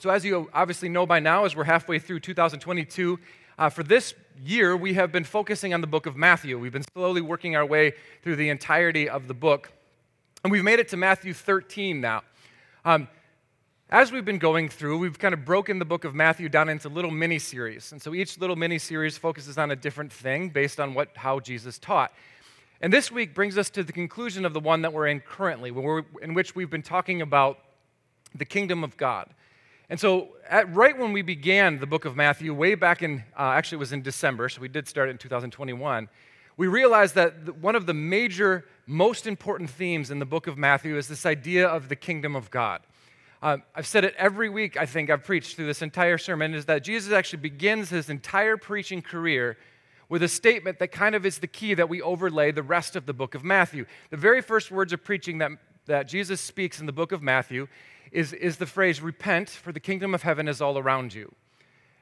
So, as you obviously know by now, as we're halfway through 2022, uh, for this year, we have been focusing on the book of Matthew. We've been slowly working our way through the entirety of the book. And we've made it to Matthew 13 now. Um, as we've been going through, we've kind of broken the book of Matthew down into little mini series. And so each little mini series focuses on a different thing based on what, how Jesus taught. And this week brings us to the conclusion of the one that we're in currently, in which we've been talking about the kingdom of God. And so, at, right when we began the book of Matthew, way back in, uh, actually, it was in December, so we did start it in 2021, we realized that one of the major, most important themes in the book of Matthew is this idea of the kingdom of God. Uh, I've said it every week, I think, I've preached through this entire sermon, is that Jesus actually begins his entire preaching career with a statement that kind of is the key that we overlay the rest of the book of Matthew. The very first words of preaching that, that Jesus speaks in the book of Matthew is, is the phrase, repent, for the kingdom of heaven is all around you.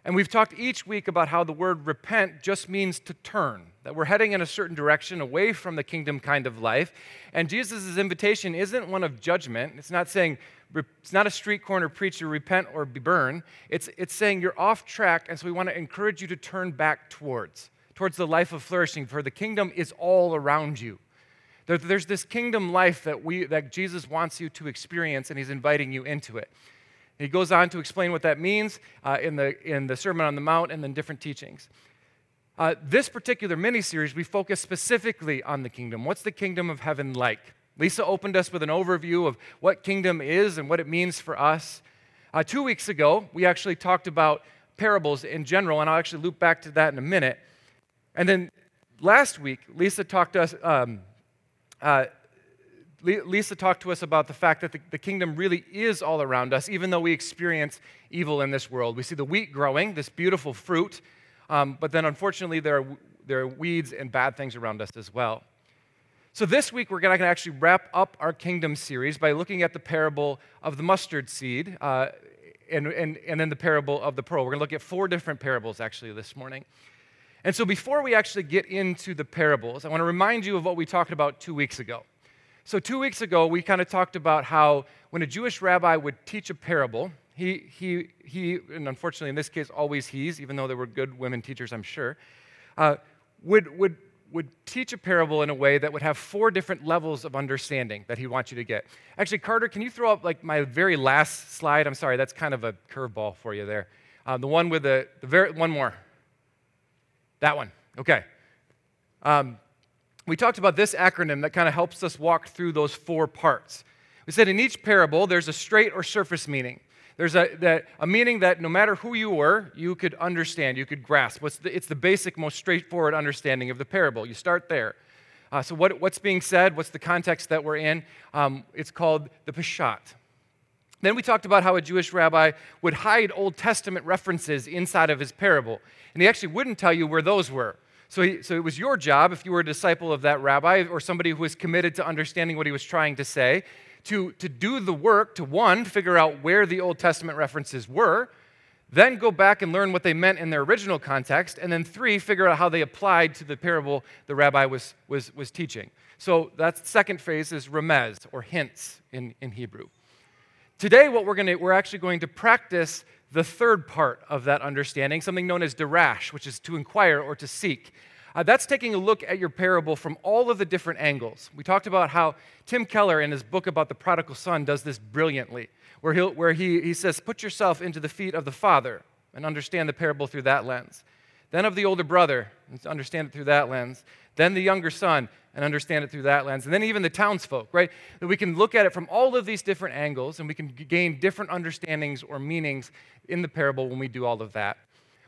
And we've talked each week about how the word repent just means to turn, that we're heading in a certain direction away from the kingdom kind of life. And Jesus' invitation isn't one of judgment. It's not saying, it's not a street corner preacher, repent or be burned. It's, it's saying you're off track, and so we want to encourage you to turn back towards, towards the life of flourishing, for the kingdom is all around you. There's this kingdom life that, we, that Jesus wants you to experience, and he's inviting you into it. He goes on to explain what that means uh, in, the, in the Sermon on the Mount and then different teachings. Uh, this particular mini series, we focus specifically on the kingdom. What's the kingdom of heaven like? Lisa opened us with an overview of what kingdom is and what it means for us. Uh, two weeks ago, we actually talked about parables in general, and I'll actually loop back to that in a minute. And then last week, Lisa talked to us, um, uh, Lisa talked to us about the fact that the, the, kingdom really is all around us, even though we experience evil in this world. We see the wheat growing, this beautiful fruit, um, but then unfortunately, there are, there are weeds and bad things around us as well. So, this week, we're going to actually wrap up our kingdom series by looking at the parable of the mustard seed uh, and, and, and then the parable of the pearl. We're going to look at four different parables actually this morning. And so, before we actually get into the parables, I want to remind you of what we talked about two weeks ago. So, two weeks ago, we kind of talked about how when a Jewish rabbi would teach a parable, he, he, he and unfortunately in this case, always he's, even though there were good women teachers, I'm sure, uh, would, would, would teach a parable in a way that would have four different levels of understanding that he wants you to get. Actually, Carter, can you throw up like my very last slide? I'm sorry, that's kind of a curveball for you there. Uh, the one with the, the very, one more. That one. Okay. Um, we talked about this acronym that kind of helps us walk through those four parts. We said in each parable, there's a straight or surface meaning. There's a, that, a meaning that no matter who you were, you could understand, you could grasp. The, it's the basic, most straightforward understanding of the parable. You start there. Uh, so, what, what's being said? What's the context that we're in? Um, it's called the Peshat. Then we talked about how a Jewish rabbi would hide Old Testament references inside of his parable. And he actually wouldn't tell you where those were. So, he, so it was your job, if you were a disciple of that rabbi or somebody who was committed to understanding what he was trying to say, to, to do the work to one, figure out where the Old Testament references were, then go back and learn what they meant in their original context, and then three, figure out how they applied to the parable the rabbi was, was, was teaching. So that second phase is remez, or hints in, in Hebrew. Today, what we're going to, we're actually going to practice the third part of that understanding, something known as darash, which is to inquire or to seek. Uh, that's taking a look at your parable from all of the different angles. We talked about how Tim Keller, in his book about the prodigal son, does this brilliantly, where, he where he, he says, Put yourself into the feet of the father and understand the parable through that lens. Then of the older brother, and understand it through that lens. Then the younger son, and understand it through that lens. And then even the townsfolk, right? That we can look at it from all of these different angles and we can gain different understandings or meanings in the parable when we do all of that.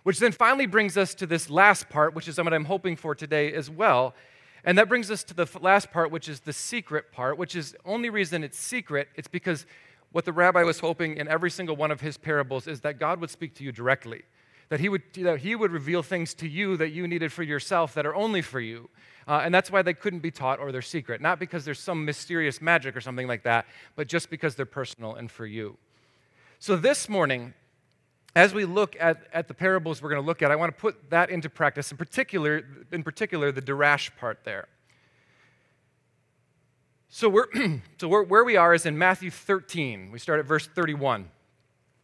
Which then finally brings us to this last part, which is what I'm hoping for today as well. And that brings us to the last part, which is the secret part, which is the only reason it's secret, it's because what the rabbi was hoping in every single one of his parables is that God would speak to you directly. That he would, that he would reveal things to you that you needed for yourself that are only for you. Uh, and that's why they couldn't be taught or they're secret. Not because there's some mysterious magic or something like that, but just because they're personal and for you. So this morning, as we look at, at the parables we're going to look at, I want to put that into practice, in particular, in particular the darash part there. So, we're, so we're, where we are is in Matthew 13. We start at verse 31.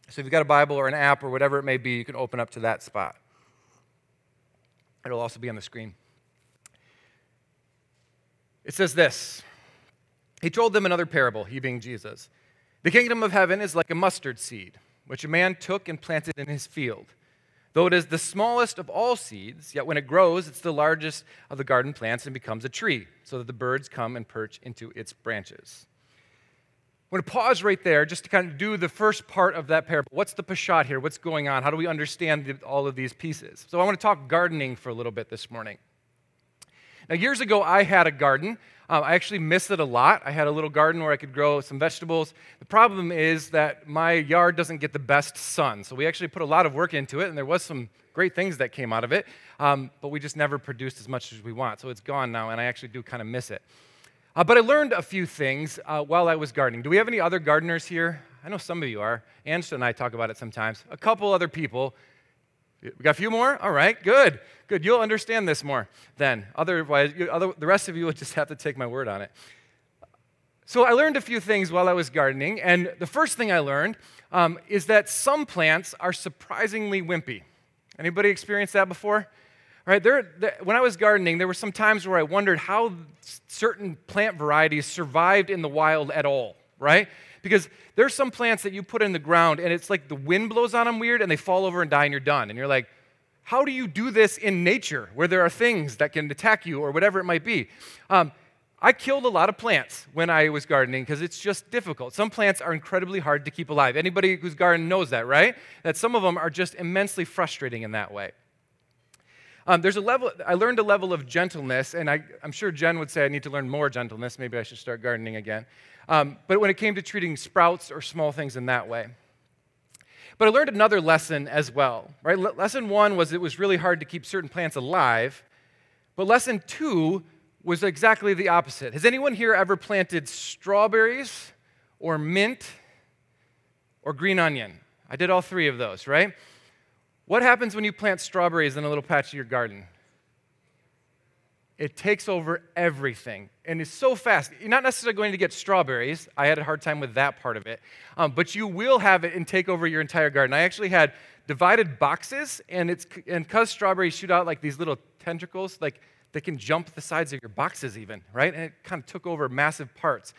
So if you've got a Bible or an app or whatever it may be, you can open up to that spot. It'll also be on the screen. It says this He told them another parable, he being Jesus. The kingdom of heaven is like a mustard seed, which a man took and planted in his field. Though it is the smallest of all seeds, yet when it grows, it's the largest of the garden plants and becomes a tree, so that the birds come and perch into its branches. I'm going to pause right there just to kind of do the first part of that parable. What's the peshat here? What's going on? How do we understand all of these pieces? So I want to talk gardening for a little bit this morning. Now, years ago, I had a garden. Um, I actually miss it a lot. I had a little garden where I could grow some vegetables. The problem is that my yard doesn't get the best sun. So we actually put a lot of work into it, and there was some great things that came out of it, um, but we just never produced as much as we want. So it's gone now, and I actually do kind of miss it. Uh, but I learned a few things uh, while I was gardening. Do we have any other gardeners here? I know some of you are. Angela and I talk about it sometimes. A couple other people we got a few more? All right, good. Good. You'll understand this more then. Otherwise, you, other, the rest of you will just have to take my word on it. So I learned a few things while I was gardening, and the first thing I learned um, is that some plants are surprisingly wimpy. Anybody experienced that before? Right there, there, when I was gardening, there were some times where I wondered how certain plant varieties survived in the wild at all. Right? Because there's some plants that you put in the ground and it's like the wind blows on them weird and they fall over and die and you're done. And you're like, how do you do this in nature where there are things that can attack you or whatever it might be? Um, I killed a lot of plants when I was gardening because it's just difficult. Some plants are incredibly hard to keep alive. Anybody who's gardened knows that, right? That some of them are just immensely frustrating in that way. Um, there's a level, I learned a level of gentleness, and I, am sure Jen would say I need to learn more gentleness. Maybe I should start gardening again um, but when it came to treating sprouts or small things in that way. But I learned another lesson as well, right? Le- lesson one was it was really hard to keep certain plants alive, but lesson two was exactly the opposite. Has anyone here ever planted strawberries or mint or green onion? I did all three of those, right? What happens when you plant strawberries in a little patch of your garden? It takes over everything and it's so fast. You're not necessarily going to get strawberries. I had a hard time with that part of it. Um, but you will have it and take over your entire garden. I actually had divided boxes, and it's and because strawberries shoot out like these little tentacles, like they can jump the sides of your boxes even, right? And it kind of took over massive parts.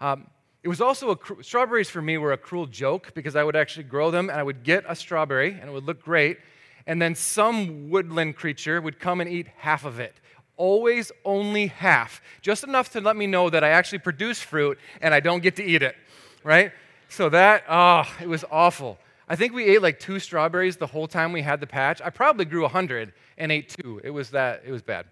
Um, it was also a strawberries for me were a cruel joke because I would actually grow them and I would get a strawberry and it would look great, and then some woodland creature would come and eat half of it always only half, just enough to let me know that I actually produce fruit and I don't get to eat it, right? So that, oh, it was awful. I think we ate like two strawberries the whole time we had the patch. I probably grew 100 and ate two. It was that, it was bad.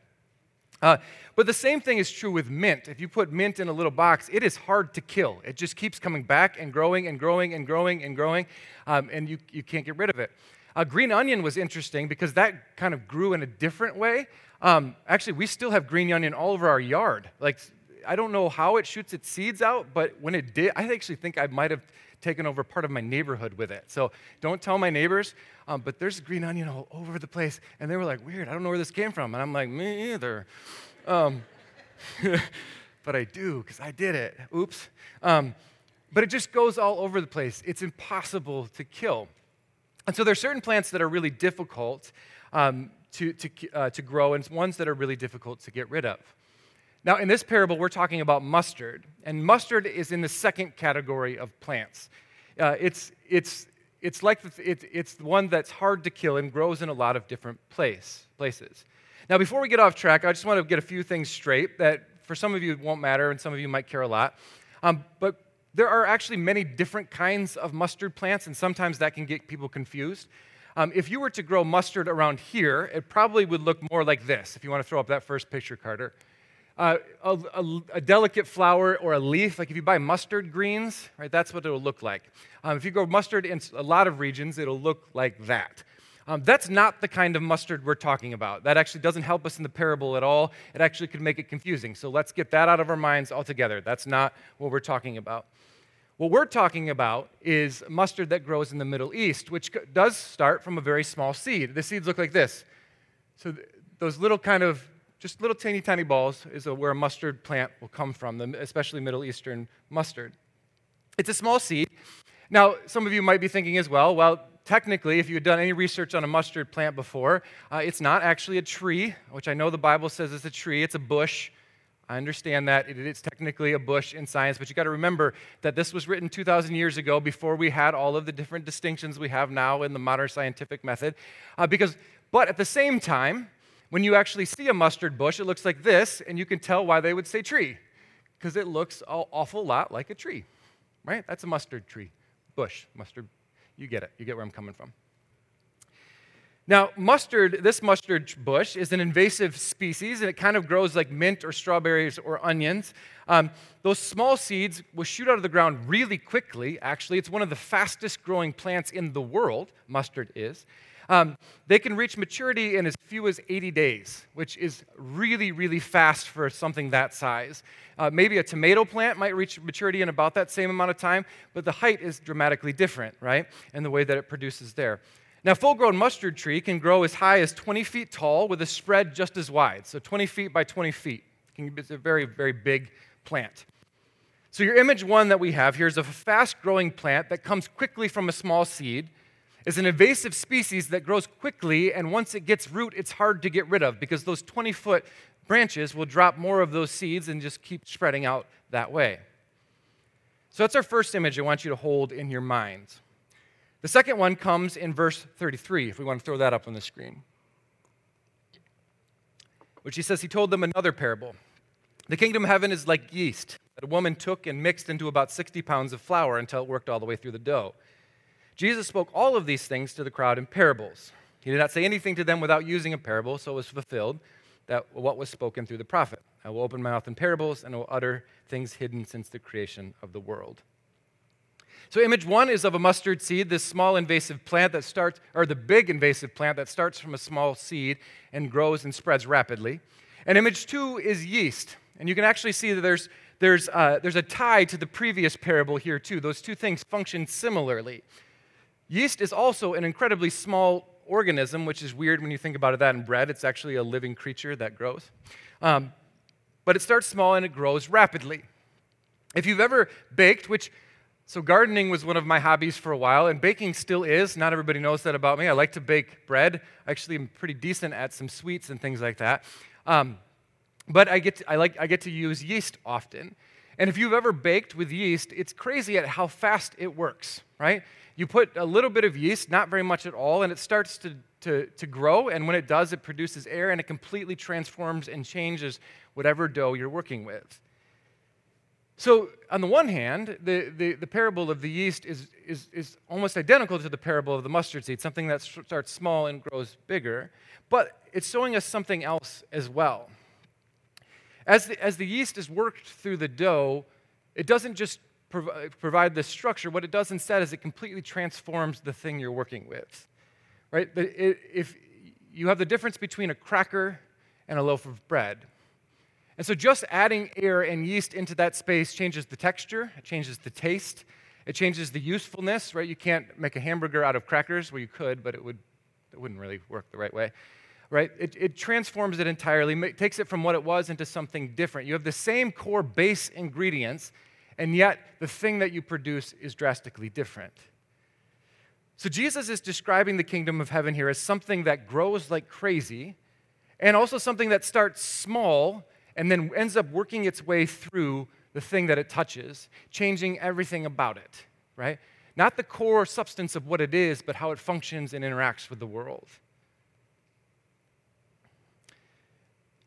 Uh, but the same thing is true with mint. If you put mint in a little box, it is hard to kill. It just keeps coming back and growing and growing and growing and growing, um, and you, you can't get rid of it. Uh, green onion was interesting because that kind of grew in a different way. Um, actually, we still have green onion all over our yard. Like, I don't know how it shoots its seeds out, but when it did, I actually think I might have taken over part of my neighborhood with it. So don't tell my neighbors, um, but there's green onion all over the place. And they were like, weird, I don't know where this came from. And I'm like, me either. Um, but I do, because I did it. Oops. Um, but it just goes all over the place. It's impossible to kill. And so there are certain plants that are really difficult um, to, to, uh, to grow and ones that are really difficult to get rid of. Now, in this parable, we're talking about mustard, and mustard is in the second category of plants. Uh, it's, it's, it's like the, it, it's one that's hard to kill and grows in a lot of different place, places. Now, before we get off track, I just want to get a few things straight that for some of you won't matter and some of you might care a lot. Um, but there are actually many different kinds of mustard plants, and sometimes that can get people confused. Um, if you were to grow mustard around here, it probably would look more like this, if you want to throw up that first picture, Carter. Uh, a, a, a, delicate flower or a leaf, like if you buy mustard greens, right, that's what it'll look like. Um, if you grow mustard in a lot of regions, it'll look like that. Um, that's not the kind of mustard we're talking about. That actually doesn't help us in the parable at all. It actually could make it confusing. So let's get that out of our minds altogether. That's not what we're talking about. What we're talking about is mustard that grows in the Middle East, which does start from a very small seed. The seeds look like this. So th- those little kind of, just little teeny tiny balls is where a mustard plant will come from, especially Middle Eastern mustard. It's a small seed, Now, some of you might be thinking as well, well, technically, if you had done any research on a mustard plant before, uh, it's not actually a tree, which I know the Bible says is a tree, it's a bush. I understand that it is technically a bush in science, but you got to remember that this was written 2,000 years ago before we had all of the different distinctions we have now in the modern scientific method. Uh, because, but at the same time, when you actually see a mustard bush, it looks like this, and you can tell why they would say tree, because it looks an awful lot like a tree, right? That's a mustard tree, bush, mustard. You get it. You get where I'm coming from. Now, mustard, this mustard bush is an invasive species, and it kind of grows like mint or strawberries or onions. Um, those small seeds will shoot out of the ground really quickly, actually. It's one of the fastest growing plants in the world, mustard is. Um, they can reach maturity in as few as 80 days, which is really, really fast for something that size. Uh, maybe a tomato plant might reach maturity in about that same amount of time, but the height is dramatically different, right? And the way that it produces there. Now, full grown mustard tree can grow as high as 20 feet tall with a spread just as wide. So 20 feet by 20 feet. It's a very, very big plant. So, your image one that we have here is a fast growing plant that comes quickly from a small seed. Is an invasive species that grows quickly, and once it gets root, it's hard to get rid of because those 20 foot branches will drop more of those seeds and just keep spreading out that way. So, that's our first image I want you to hold in your minds. The second one comes in verse 33, if we want to throw that up on the screen. Which he says, He told them another parable. The kingdom of heaven is like yeast that a woman took and mixed into about 60 pounds of flour until it worked all the way through the dough. Jesus spoke all of these things to the crowd in parables. He did not say anything to them without using a parable, so it was fulfilled that what was spoken through the prophet. I will open my mouth in parables and will utter things hidden since the creation of the world. So, image one is of a mustard seed, this small invasive plant that starts, or the big invasive plant that starts from a small seed and grows and spreads rapidly. And image two is yeast. And you can actually see that there's, there's, uh, there's a tie to the previous parable here, too. Those two things function similarly. Yeast is also an incredibly small organism, which is weird when you think about it that in bread. It's actually a living creature that grows. Um, but it starts small and it grows rapidly. If you've ever baked, which so, gardening was one of my hobbies for a while, and baking still is. Not everybody knows that about me. I like to bake bread. Actually, I'm pretty decent at some sweets and things like that. Um, but I get, to, I, like, I get to use yeast often. And if you've ever baked with yeast, it's crazy at how fast it works, right? You put a little bit of yeast, not very much at all, and it starts to, to, to grow. And when it does, it produces air and it completely transforms and changes whatever dough you're working with. So, on the one hand, the, the, the, parable of the yeast is, is, is almost identical to the parable of the mustard seed, something that starts small and grows bigger, but it's showing us something else as well. As the, as the yeast is worked through the dough, it doesn't just prov- provide this structure. What it does instead is it completely transforms the thing you're working with. Right? It, if you have the difference between a cracker and a loaf of bread. And so just adding air and yeast into that space changes the texture, it changes the taste, it changes the usefulness, right? You can't make a hamburger out of crackers, well, you could, but it, would, it wouldn't really work the right way, right? It, it transforms it entirely, takes it from what it was into something different. You have the same core base ingredients, and yet the thing that you produce is drastically different. So Jesus is describing the kingdom of heaven here as something that grows like crazy, and also something that starts small and then ends up working its way through the thing that it touches, changing everything about it, right? Not the core substance of what it is, but how it functions and interacts with the world.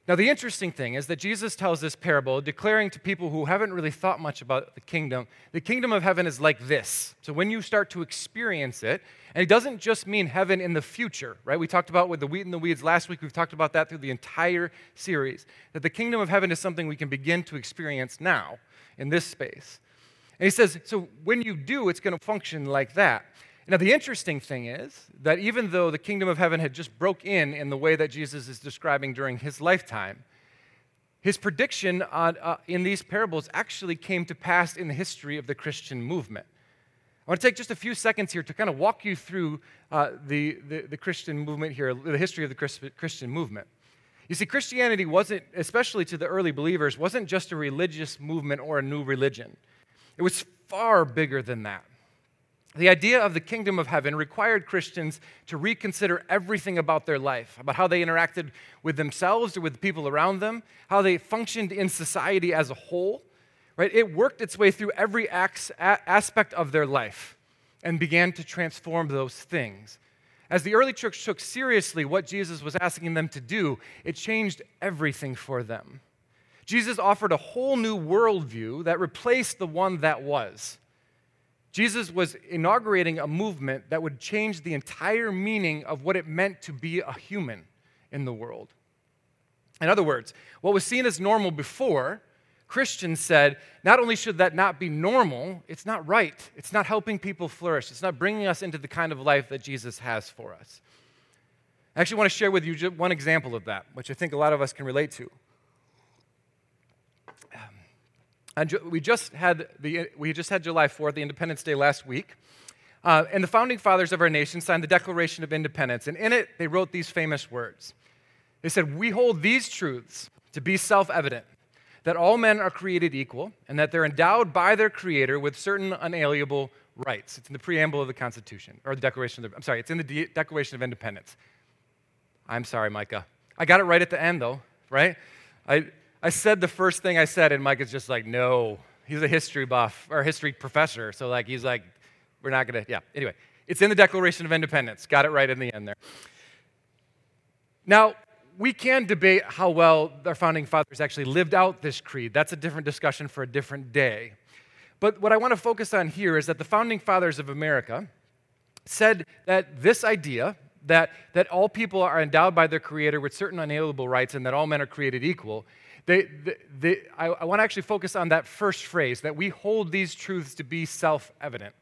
Now, the interesting thing is that Jesus tells this parable, declaring to people who haven't really thought much about the kingdom, the kingdom of heaven is like this. So, when you start to experience it, and it doesn't just mean heaven in the future, right? We talked about with the wheat and the weeds last week. We've talked about that through the entire series. That the kingdom of heaven is something we can begin to experience now in this space. And he says, so when you do, it's going to function like that. Now, the interesting thing is that even though the kingdom of heaven had just broke in in the way that Jesus is describing during his lifetime, his prediction on, uh, in these parables actually came to pass in the history of the Christian movement. I want to take just a few seconds here to kind of walk you through uh, the, the, the, Christian movement here, the history of the Christian movement. You see, Christianity wasn't, especially to the early believers, wasn't just a religious movement or a new religion. It was far bigger than that. The idea of the kingdom of heaven required Christians to reconsider everything about their life, about how they interacted with themselves or with the people around them, how they functioned in society as a whole. Right? It worked its way through every aspect of their life and began to transform those things. As the early church took seriously what Jesus was asking them to do, it changed everything for them. Jesus offered a whole new worldview that replaced the one that was. Jesus was inaugurating a movement that would change the entire meaning of what it meant to be a human in the world. In other words, what was seen as normal before, Christians said, not only should that not be normal, it's not right. It's not helping people flourish. It's not bringing us into the kind of life that Jesus has for us. I actually want to share with you just one example of that, which I think a lot of us can relate to. And we just had the we just had July 4th, the Independence Day last week. Uh, and the founding fathers of our nation signed the Declaration of Independence. And in it, they wrote these famous words. They said, We hold these truths to be self evident that all men are created equal and that they're endowed by their Creator with certain unalienable rights. It's in the preamble of the Constitution, or the Declaration of, I'm sorry, it's in the De- Declaration of Independence. I'm sorry, Micah. I got it right at the end, though, right? I, I said the first thing I said, and Mike is just like, no. He's a history buff or history professor. So, like, he's like, we're not going to, yeah. Anyway, it's in the Declaration of Independence. Got it right in the end there. Now, we can debate how well our founding fathers actually lived out this creed. That's a different discussion for a different day. But what I want to focus on here is that the founding fathers of America said that this idea, that, that all people are endowed by their Creator with certain unalienable rights and that all men are created equal, they, they, they, I, I want to actually focus on that first phrase that we hold these truths to be self evident.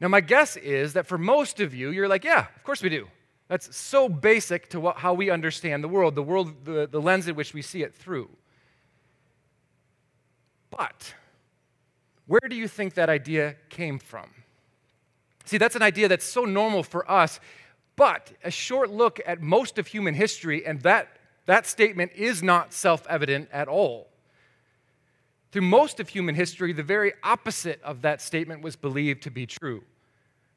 Now, my guess is that for most of you, you're like, yeah, of course we do. That's so basic to what, how we understand the world, the world, the, the lens in which we see it through. But where do you think that idea came from? See, that's an idea that's so normal for us, but a short look at most of human history, and that that statement is not self evident at all. Through most of human history, the very opposite of that statement was believed to be true.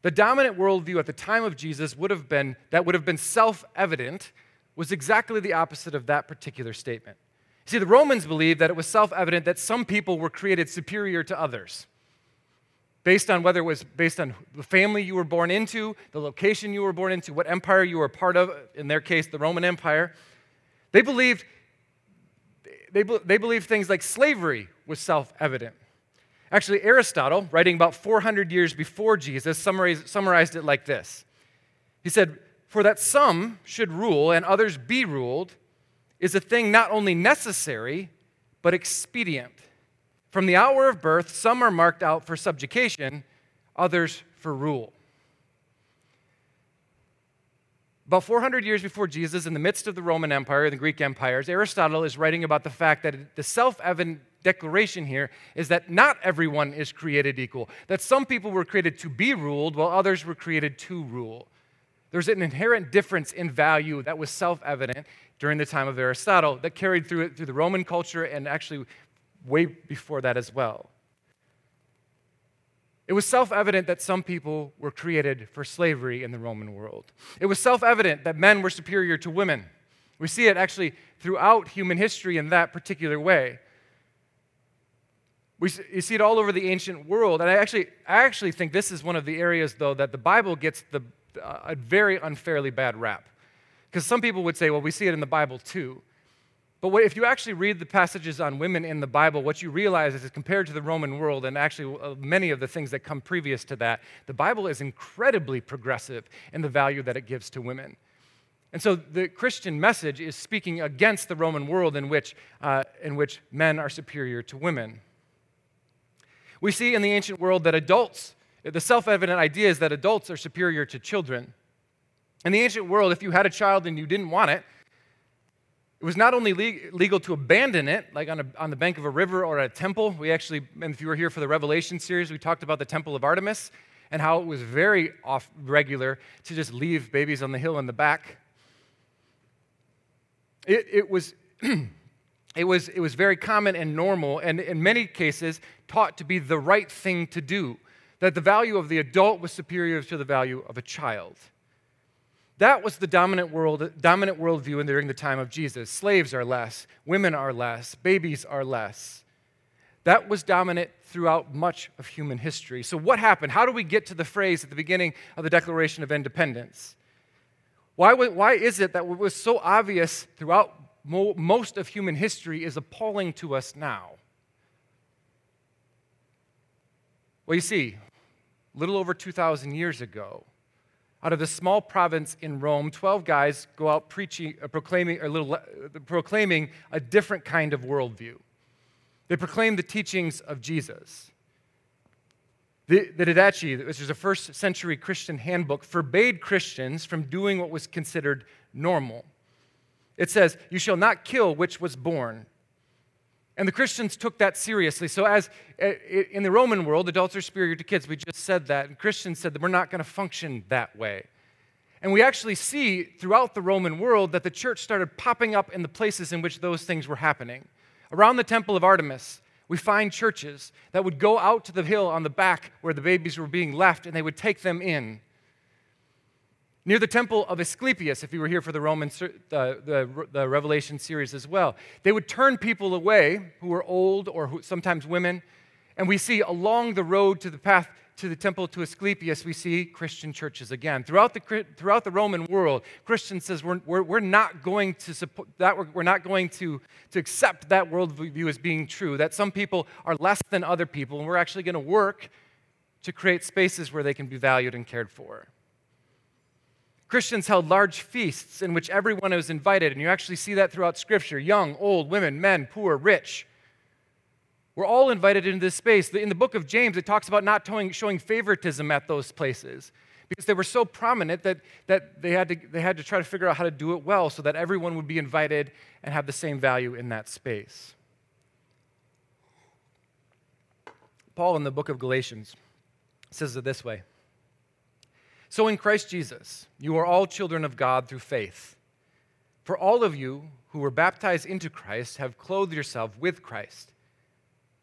The dominant worldview at the time of Jesus would have been that would have been self-evident was exactly the opposite of that particular statement. See, the Romans believed that it was self-evident that some people were created superior to others. Based on whether it was based on the family you were born into, the location you were born into, what empire you were part of, in their case, the Roman Empire, they believed, they, they believed things like slavery was self evident. Actually, Aristotle, writing about 400 years before Jesus, summarized, summarized it like this He said, For that some should rule and others be ruled is a thing not only necessary, but expedient. From the hour of birth, some are marked out for subjugation, others for rule. About 400 years before Jesus, in the midst of the Roman Empire, and the Greek empires, Aristotle is writing about the fact that the self evident declaration here is that not everyone is created equal, that some people were created to be ruled while others were created to rule. There's an inherent difference in value that was self evident during the time of Aristotle that carried through, through the Roman culture and actually way before that as well. It was self evident that some people were created for slavery in the Roman world. It was self evident that men were superior to women. We see it actually throughout human history in that particular way. We, you see it all over the ancient world. And I actually, I actually think this is one of the areas, though, that the Bible gets the, uh, a very unfairly bad rap. Because some people would say, well, we see it in the Bible too. But what, if you actually read the passages on women in the Bible, what you realize is compared to the Roman world and actually uh, many of the things that come previous to that, the Bible is incredibly progressive in the value that it gives to women. And so the Christian message is speaking against the Roman world in which, uh, in which men are superior to women. We see in the ancient world that adults, the self evident idea is that adults are superior to children. In the ancient world, if you had a child and you didn't want it, it was not only legal to abandon it, like on, a, on the bank of a river or a temple. We actually, and if you were here for the Revelation series, we talked about the Temple of Artemis and how it was very off regular to just leave babies on the hill in the back. It, it was. it was, it was very common and normal, and in many cases, taught to be the right thing to do. that the value of the adult was superior to the value of a child. That was the dominant world, dominant worldview during the time of Jesus. Slaves are less, women are less, babies are less. That was dominant throughout much of human history. So, what happened? How do we get to the phrase at the beginning of the Declaration of Independence? Why, why is it that what was so obvious throughout mo- most of human history is appalling to us now? Well, you see, a little over 2,000 years ago, out of the small province in Rome, 12 guys go out preaching, uh, proclaiming, a little, uh, proclaiming a different kind of worldview. They proclaim the teachings of Jesus. The, the Didache, which is a first century Christian handbook, forbade Christians from doing what was considered normal. It says, You shall not kill which was born. And the Christians took that seriously. So, as uh, in the Roman world, adults are superior to kids. We just said that. And Christians said that we're not going to function that way. And we actually see throughout the Roman world that the church started popping up in the places in which those things were happening. Around the Temple of Artemis, we find churches that would go out to the hill on the back where the babies were being left and they would take them in. Near the temple of Asclepius, if you were here for the Roman uh, the, the Revelation series as well, they would turn people away who were old or who, sometimes women. And we see along the road to the path to the temple to Asclepius, we see Christian churches again. Throughout the, throughout the Roman world, Christians says we're, we're, we're not going to support that, we're, we're not going to, to accept that worldview as being true, that some people are less than other people, and we're actually going to work to create spaces where they can be valued and cared for. Christians held large feasts in which everyone was invited, and you actually see that throughout Scripture young, old, women, men, poor, rich. We're all invited into this space. In the book of James, it talks about not showing favoritism at those places because they were so prominent that, that they, had to, they had to try to figure out how to do it well so that everyone would be invited and have the same value in that space. Paul in the book of Galatians says it this way So in Christ Jesus, you are all children of God through faith. For all of you who were baptized into Christ have clothed yourself with Christ.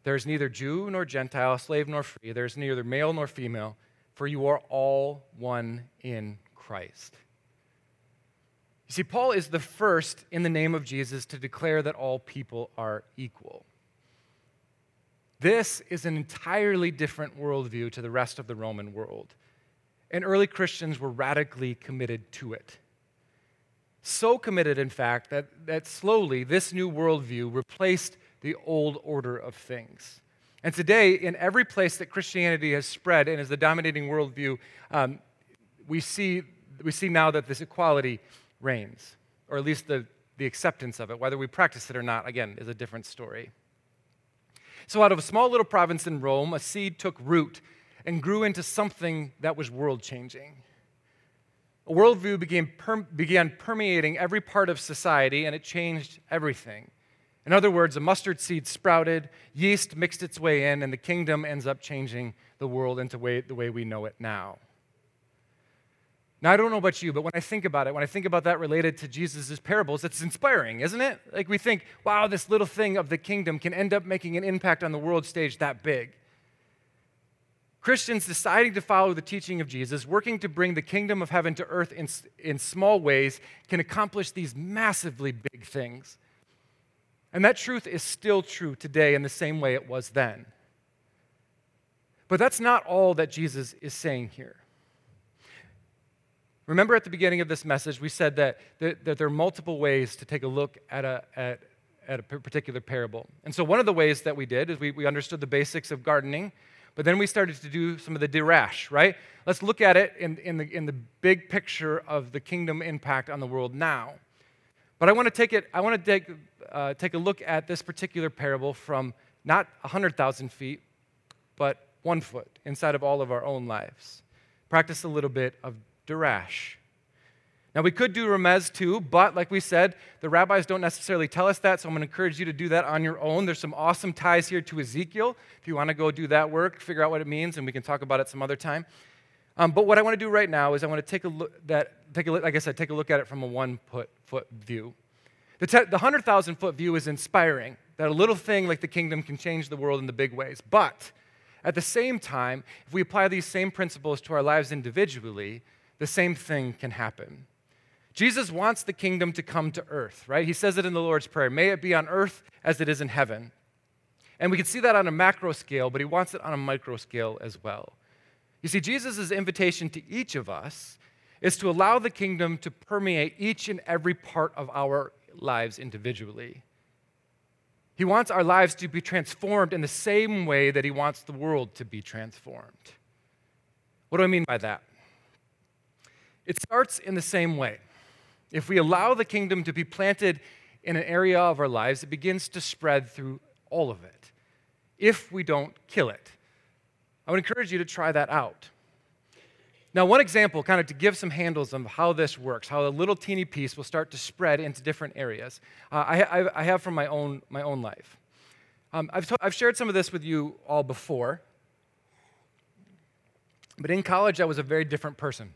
There is neither Jew nor Gentile, slave nor free. There is neither male nor female, for you are all one in Christ. You see, Paul is the first in the name of Jesus to declare that all people are equal. This is an entirely different worldview to the rest of the Roman world. And early Christians were radically committed to it. So committed, in fact, that, that slowly this new worldview replaced the old order of things. And today, in every place that Christianity has spread and is the dominating worldview, um, we, see, we see now that this equality reigns, or at least the, the acceptance of it. Whether we practice it or not, again, is a different story. So, out of a small little province in Rome, a seed took root and grew into something that was world changing. A worldview began, per- began permeating every part of society, and it changed everything. In other words, a mustard seed sprouted, yeast mixed its way in, and the kingdom ends up changing the world into way, the way we know it now. Now, I don't know about you, but when I think about it, when I think about that related to Jesus' parables, it's inspiring, isn't it? Like we think, wow, this little thing of the kingdom can end up making an impact on the world stage that big. Christians deciding to follow the teaching of Jesus, working to bring the kingdom of heaven to earth in, in small ways, can accomplish these massively big things. And that truth is still true today in the same way it was then. But that's not all that Jesus is saying here. Remember at the beginning of this message, we said that, that, that there are multiple ways to take a look at a, at, at a particular parable. And so, one of the ways that we did is we, we understood the basics of gardening, but then we started to do some of the darash, right? Let's look at it in, in, the, in the big picture of the kingdom impact on the world now. But I want to take it, I want to take, uh, take a look at this particular parable from not 100,000 feet, but one foot inside of all of our own lives. Practice a little bit of darash. Now, we could do remez too, but like we said, the rabbis don't necessarily tell us that, so I'm going to encourage you to do that on your own. There's some awesome ties here to Ezekiel. If you want to go do that work, figure out what it means, and we can talk about it some other time. Um, but what I want to do right now is I want to take a look that, take a look, like I said, take a look at it from a one foot, foot view. The, te- the 100,000 foot view is inspiring that a little thing like the kingdom can change the world in the big ways. But At the same time, if we apply these same principles to our lives individually, the same thing can happen. Jesus wants the kingdom to come to earth, right? He says it in the Lord's Prayer May it be on earth as it is in heaven. And we can see that on a macro scale, but he wants it on a micro scale as well. You see, Jesus' invitation to each of us is to allow the kingdom to permeate each and every part of our lives individually. He wants our lives to be transformed in the same way that he wants the world to be transformed. What do I mean by that? It starts in the same way. If we allow the kingdom to be planted in an area of our lives, it begins to spread through all of it if we don't kill it. I would encourage you to try that out. Now, one example, kind of to give some handles on how this works, how a little teeny piece will start to spread into different areas, uh, I, I, have from my own, my own life. Um, I've, I've shared some of this with you all before, but in college, I was a very different person.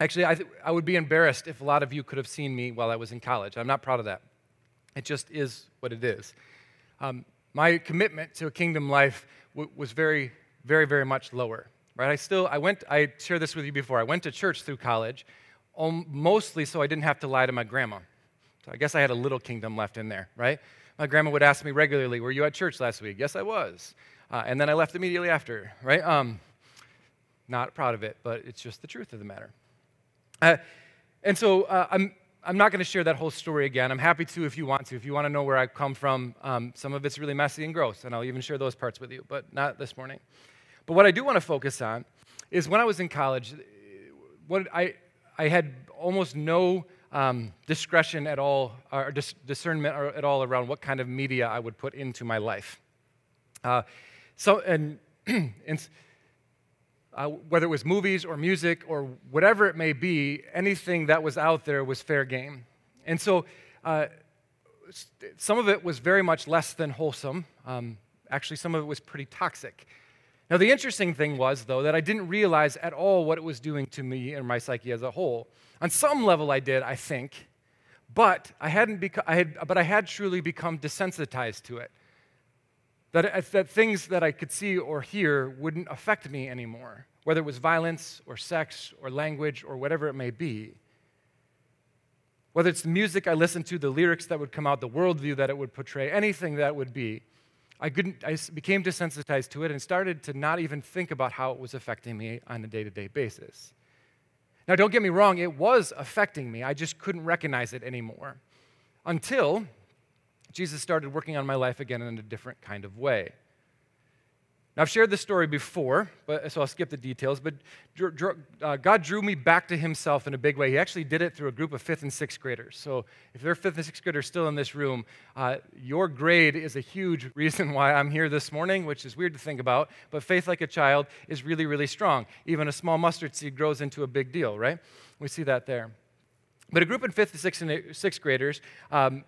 Actually, I, th- I would be embarrassed if a lot of you could have seen me while I was in college. I'm not proud of that. It just is what it is. Um, my commitment to a kingdom life w- was very, very, very much lower. Right? I still, I went, I shared this with you before. I went to church through college, mostly so I didn't have to lie to my grandma. So I guess I had a little kingdom left in there, right? My grandma would ask me regularly, "Were you at church last week?" Yes, I was. Uh, and then I left immediately after, right? Um, not proud of it, but it's just the truth of the matter. Uh, and so uh, I'm I'm not going to share that whole story again. I'm happy to if you want to. If you want to know where I come from, um, some of it's really messy and gross, and I'll even share those parts with you, but not this morning. But what I do want to focus on is when I was in college, what I, I had almost no um, discretion at all, or dis- discernment at all around what kind of media I would put into my life. Uh, so, and, and uh, whether it was movies or music or whatever it may be, anything that was out there was fair game. And so uh, some of it was very much less than wholesome. Um, actually, some of it was pretty toxic. Now, the interesting thing was, though, that I didn't realize at all what it was doing to me and my psyche as a whole. On some level, I did, I think, but I hadn't beca- I had, but I had truly become desensitized to it. That, that things that I could see or hear wouldn't affect me anymore, whether it was violence or sex or language or whatever it may be. Whether it's the music I listened to, the lyrics that would come out, the worldview that it would portray, anything that would be, I, couldn't, I became desensitized to it and started to not even think about how it was affecting me on a day to day basis. Now, don't get me wrong, it was affecting me. I just couldn't recognize it anymore until Jesus started working on my life again in a different kind of way. Now, I've shared this story before, but, so I'll skip the details, but uh, God drew me back to Himself in a big way. He actually did it through a group of fifth and sixth graders. So, if there are fifth and sixth graders still in this room, uh, your grade is a huge reason why I'm here this morning, which is weird to think about, but faith like a child is really, really strong. Even a small mustard seed grows into a big deal, right? We see that there. But a group of fifth and sixth, and sixth graders um,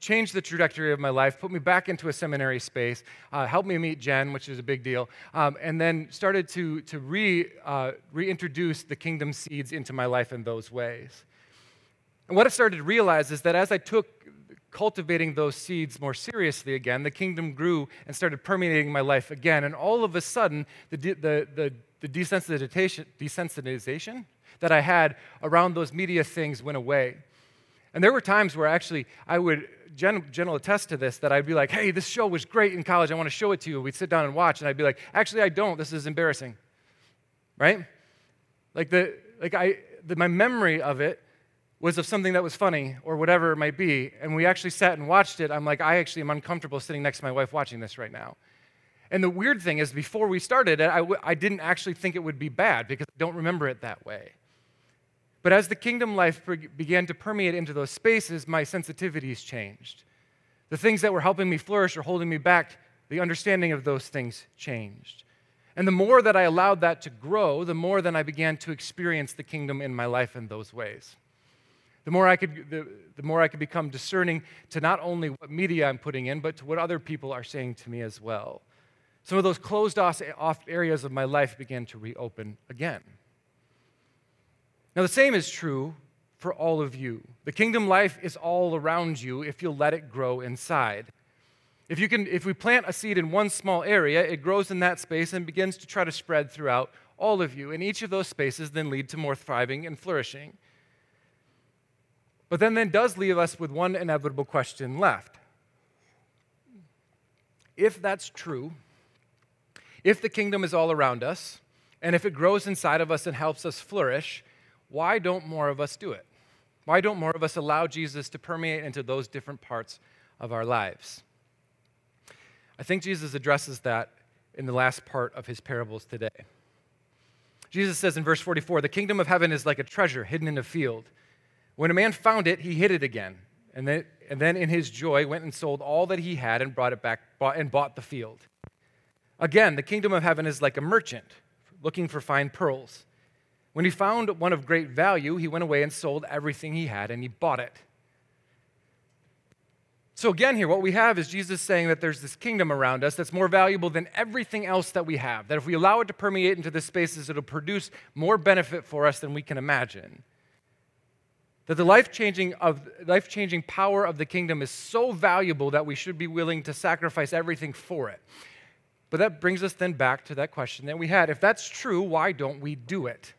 changed the trajectory of my life, put me back into a seminary space, uh, helped me meet Jen, which is a big deal, um, and then started to, to re, uh, reintroduce the kingdom seeds into my life in those ways. And what I started to realize is that as I took cultivating those seeds more seriously again, the kingdom grew and started permeating my life again. And all of a sudden, the, de- the, the, the desensitization, desensitization that I had around those media things went away. And there were times where actually I would Jen, Jen will attest to this, that I'd be like, hey, this show was great in college. I want to show it to you. We'd sit down and watch, and I'd be like, actually, I don't. This is embarrassing. Right? Like, the, like I, the, my memory of it was of something that was funny or whatever it might be. And we actually sat and watched it. I'm like, I actually am uncomfortable sitting next to my wife watching this right now. And the weird thing is, before we started I w- I didn't actually think it would be bad because I don't remember it that way. But as the kingdom life began to permeate into those spaces, my sensitivities changed. The things that were helping me flourish or holding me back, the understanding of those things changed. And the more that I allowed that to grow, the more then I began to experience the kingdom in my life in those ways. The more I could, the, the more I could become discerning to not only what media I'm putting in, but to what other people are saying to me as well. Some of those closed off areas of my life began to reopen again. Now, the same is true for all of you. The kingdom life is all around you if you'll let it grow inside. If, you can, if we plant a seed in one small area, it grows in that space and begins to try to spread throughout all of you. And each of those spaces then lead to more thriving and flourishing. But then that does leave us with one inevitable question left. If that's true, if the kingdom is all around us, and if it grows inside of us and helps us flourish, why don't more of us do it? Why don't more of us allow Jesus to permeate into those different parts of our lives? I think Jesus addresses that in the last part of his parables today. Jesus says in verse 44 The kingdom of heaven is like a treasure hidden in a field. When a man found it, he hid it again. And then, and then in his joy went and sold all that he had and brought it back bought, and bought the field. Again, the kingdom of heaven is like a merchant looking for fine pearls. When he found one of great value, he went away and sold everything he had and he bought it. So, again, here, what we have is Jesus saying that there's this kingdom around us that's more valuable than everything else that we have. That if we allow it to permeate into the spaces, it'll produce more benefit for us than we can imagine. That the life changing life changing power of the kingdom is so valuable that we should be willing to sacrifice everything for it. But that brings us then back to that question that we had. If that's true, why don't we do it?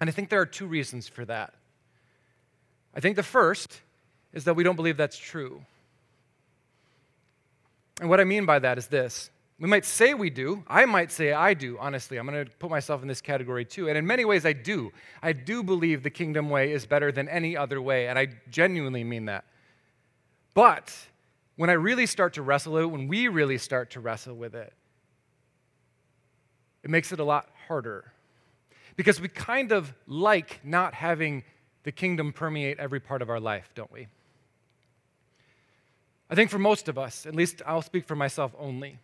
And I think there are two reasons for that. I think the first is that we don't believe that's true. And what I mean by that is this we might say we do. I might say I do, honestly. I'm going to put myself in this category too. And in many ways, I do. I do believe the kingdom way is better than any other way, and I genuinely mean that. But when I really start to wrestle it, when we really start to wrestle with it, it makes it a lot harder. Because we kind of like not having the kingdom permeate every part of our life, don't we? I think for most of us, at least I'll speak for myself only.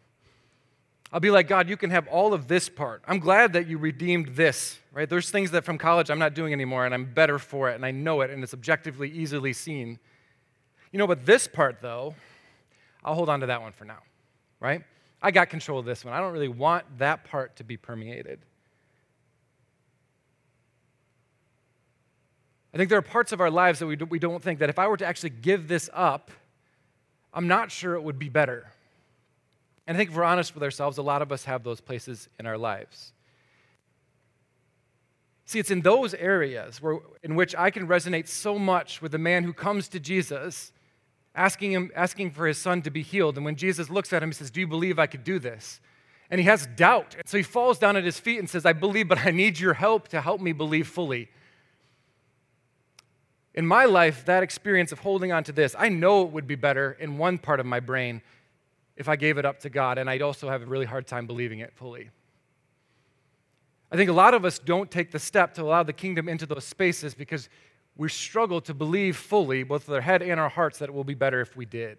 I'll be like, God, you can have all of this part. I'm glad that you redeemed this, right? There's things that from college I'm not doing anymore, and I'm better for it, and I know it, and it's objectively easily seen. You know, but this part, though, I'll hold on to that one for now, right? I got control of this one. I don't really want that part to be permeated. I think there are parts of our lives that we, we don't think that if I were to actually give this up, I'm not sure it would be better. And I think if we're honest with ourselves, a lot of us have those places in our lives. See, it's in those areas where, in which I can resonate so much with the man who comes to Jesus, asking, him, asking for his son to be healed. And when Jesus looks at him, he says, Do you believe I could do this? And he has doubt. And so he falls down at his feet and says, I believe, but I need your help to help me believe fully. In my life, that experience of holding on to this, I know it would be better in one part of my brain if I gave it up to God, and I'd also have a really hard time believing it fully. I think a lot of us don't take the step to allow the kingdom into those spaces because we struggle to believe fully, both with our head and our hearts, that it will be better if we did.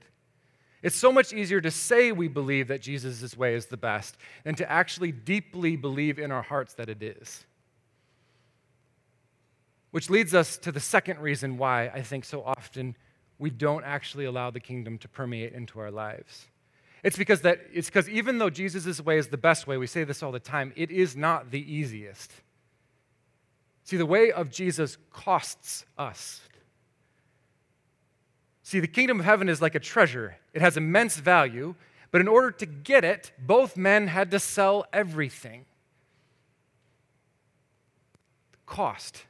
It's so much easier to say we believe that Jesus' way is the best than to actually deeply believe in our hearts that it is. Which leads us to the second reason why I think so often we don't actually allow the kingdom to permeate into our lives. It's because that it's because even though Jesus' way is the best way, we say this all the time, it is not the easiest. See, the way of Jesus costs us. See, the kingdom of heaven is like a treasure. It has immense value, but in order to get it, both men had to sell everything. Cost.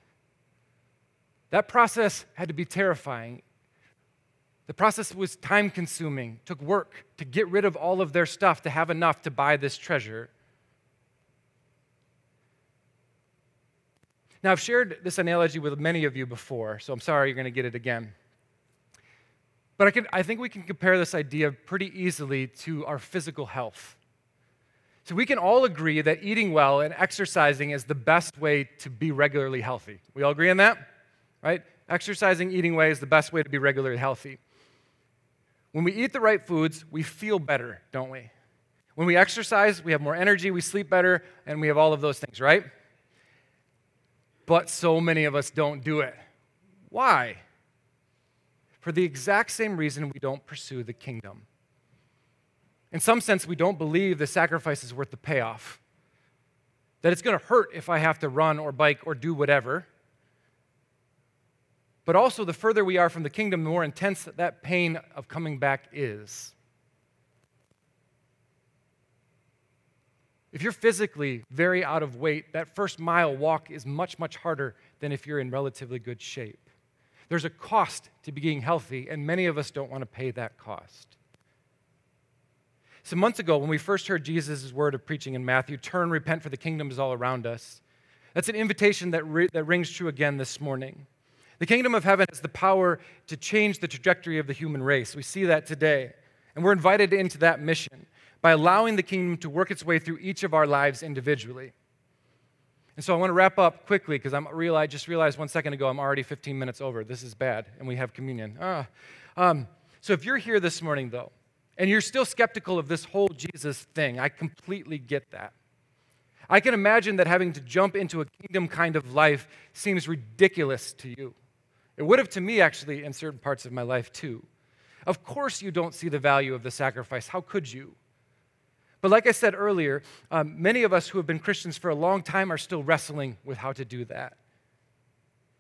That process had to be terrifying. The process was time consuming, took work to get rid of all of their stuff to have enough to buy this treasure. Now, I've shared this analogy with many of you before, so I'm sorry you're going to get it again. But I, can, I think we can compare this idea pretty easily to our physical health. So we can all agree that eating well and exercising is the best way to be regularly healthy. We all agree on that? Right? Exercising, eating way is the best way to be regularly healthy. When we eat the right foods, we feel better, don't we? When we exercise, we have more energy, we sleep better, and we have all of those things, right? But so many of us don't do it. Why? For the exact same reason we don't pursue the kingdom. In some sense, we don't believe the sacrifice is worth the payoff. That it's going to hurt if I have to run or bike or do whatever. But also, the further we are from the kingdom, the more intense that pain of coming back is. If you're physically very out of weight, that first mile walk is much, much harder than if you're in relatively good shape. There's a cost to being healthy, and many of us don't want to pay that cost. Some months ago, when we first heard Jesus' word of preaching in Matthew, turn, repent, for the kingdom is all around us, that's an invitation that, re- that rings true again this morning. The kingdom of heaven has the power to change the trajectory of the human race. We see that today. And we're invited into that mission by allowing the kingdom to work its way through each of our lives individually. And so I want to wrap up quickly because I'm real, I just realized one second ago I'm already 15 minutes over. This is bad, and we have communion. Ah. Um, so if you're here this morning, though, and you're still skeptical of this whole Jesus thing, I completely get that. I can imagine that having to jump into a kingdom kind of life seems ridiculous to you. It would have to me, actually, in certain parts of my life, too. Of course, you don't see the value of the sacrifice. How could you? But like I said earlier, um, many of us who have been Christians for a long time are still wrestling with how to do that.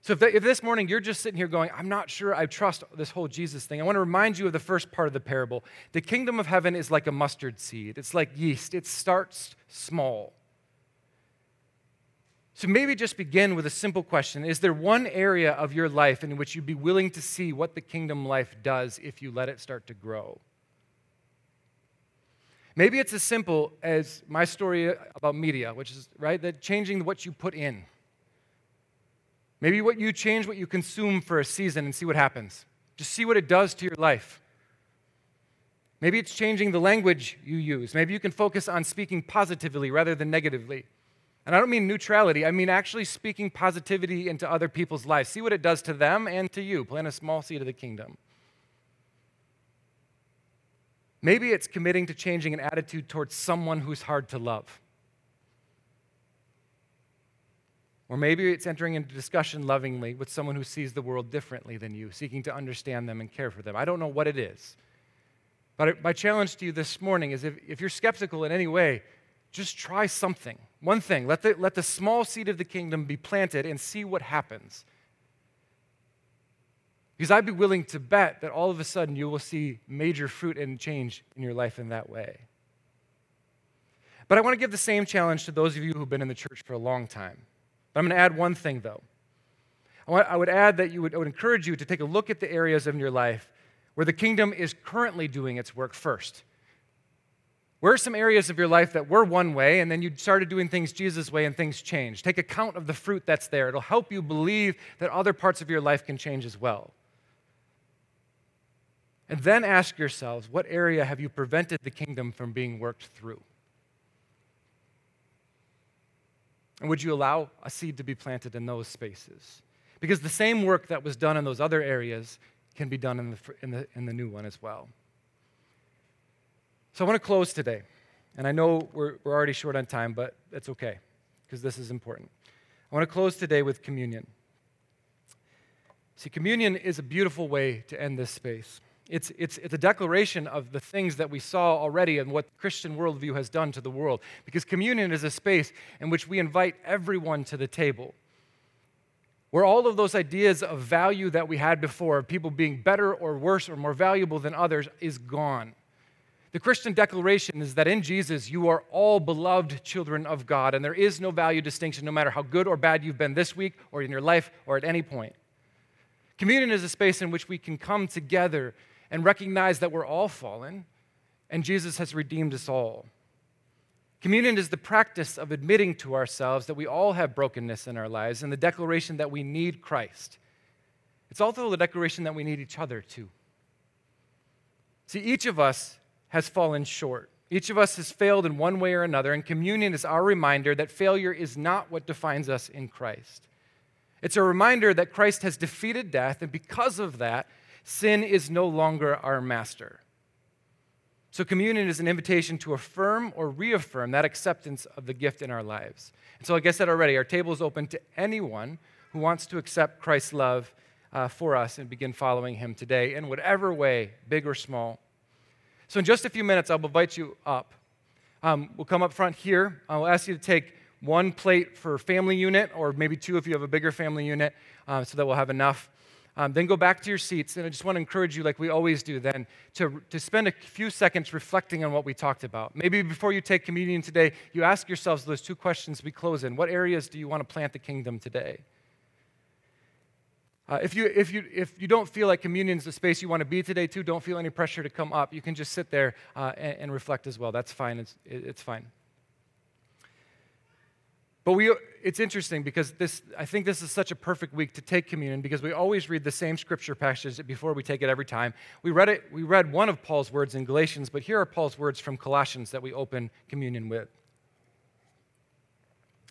So if, if, this morning you're just sitting here going, I'm not sure I trust this whole Jesus thing, I want to remind you of the first part of the parable. The kingdom of heaven is like a mustard seed, it's like yeast, it starts small. So maybe just begin with a simple question Is there one area of your life in which you'd be willing to see what the kingdom life does if you let it start to grow? Maybe it's as simple as my story about media, which is, right, that changing what you put in. Maybe what you change what you consume for a season and see what happens. Just see what it does to your life. Maybe it's changing the language you use. Maybe you can focus on speaking positively rather than negatively. And I don't mean neutrality, I mean actually speaking positivity into other people's lives. See what it does to them and to you. Plant a small seed of the kingdom. Maybe it's committing to changing an attitude towards someone who's hard to love. Or maybe it's entering into discussion lovingly with someone who sees the world differently than you, seeking to understand them and care for them. I don't know what it is. But my challenge to you this morning is if, if you're skeptical in any way, just try something. One thing. Let the, let the small seed of the kingdom be planted and see what happens. Because I'd be willing to bet that all of a sudden you will see major fruit and change in your life in that way. But I want to give the same challenge to those of you who've been in the church for a long time. But I'm going to add one thing, though. I, would add that you would, I would encourage you to take a look at the areas of your life where the kingdom is currently doing its work first. Where are some areas of your life that were one way and then you started doing things Jesus' way and things changed? Take account of the fruit that's there. It'll help you believe that other parts of your life can change as well. And then ask yourselves what area have you prevented the kingdom from being worked through? And would you allow a seed to be planted in those spaces? Because the same work that was done in those other areas can be done in the, in the, in the new one as well. So I want to close today. And I know we're, we're already short on time, but that's okay because this is important. I want to close today with communion. See, communion is a beautiful way to end this space. It's, it's, it's a declaration of the things that we saw already and what Christian worldview has done to the world. Because communion is a space in which we invite everyone to the table. Where all of those ideas of value that we had before, of people being better or worse or more valuable than others, is gone. The Christian declaration is that in Jesus, you are all beloved children of God, and there is no value distinction, no matter how good or bad you've been this week or in your life or at any point. Communion is a space in which we can come together and recognize that we're all fallen and Jesus has redeemed us all. Communion is the practice of admitting to ourselves that we all have brokenness in our lives and the declaration that we need Christ. It's also the declaration that we need each other too. See, each of us has fallen short. Each of us has failed in one way or another, and communion is our reminder that failure is not what defines us in Christ. It's a reminder that Christ has defeated death, and because of that, sin is no longer our master. So, communion is an invitation to affirm or reaffirm that acceptance of the gift in our lives. And so, like I said already, our table is open to anyone who wants to accept Christ's love uh, for us and begin following him today in whatever way, big or small. So, in just a few minutes, I'll invite you up. Um, we'll come up front here. I'll ask you to take one plate for family unit, or maybe two if you have a bigger family unit, uh, so that we'll have enough. Um, then go back to your seats, and I just want to encourage you, like we always do, then to, to spend a few seconds reflecting on what we talked about. Maybe before you take communion today, you ask yourselves those two questions we close in. What areas do you want to plant the kingdom today? Uh, if, you, if, you, if you don't feel like communion is the space you want to be today, too, don't feel any pressure to come up. You can just sit there uh, and, and, reflect as well. That's fine. It's, it's fine. But we, it's interesting because this, I think this is such a perfect week to take communion because we always read the same scripture passage before we take it every time. We read it, we read one of Paul's words in Galatians, but here are Paul's words from Colossians that we open communion with.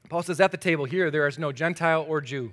Paul says, At the table here, there is no Gentile or Jew,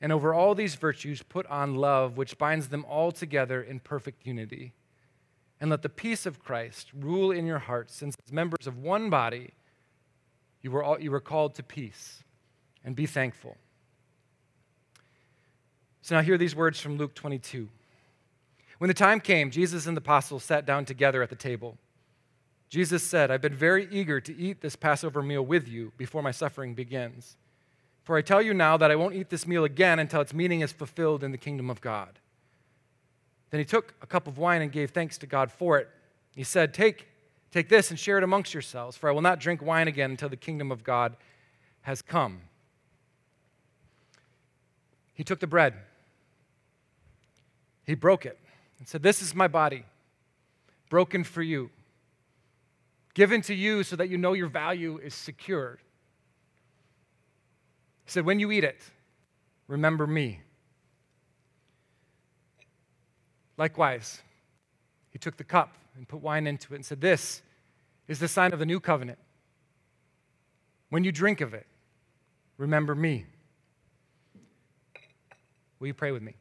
And over all these virtues, put on love, which binds them all together in perfect unity. And let the peace of Christ rule in your hearts, since as members of one body, you were, all, you were called to peace. And be thankful. So now hear these words from Luke 22. When the time came, Jesus and the apostles sat down together at the table. Jesus said, I've been very eager to eat this Passover meal with you before my suffering begins. For I tell you now that I won't eat this meal again until its meaning is fulfilled in the kingdom of God. Then he took a cup of wine and gave thanks to God for it. He said, Take, take this and share it amongst yourselves, for I will not drink wine again until the kingdom of God has come. He took the bread. He broke it and said, This is my body, broken for you, given to you so that you know your value is secured. He said, When you eat it, remember me. Likewise, he took the cup and put wine into it and said, This is the sign of the new covenant. When you drink of it, remember me. Will you pray with me?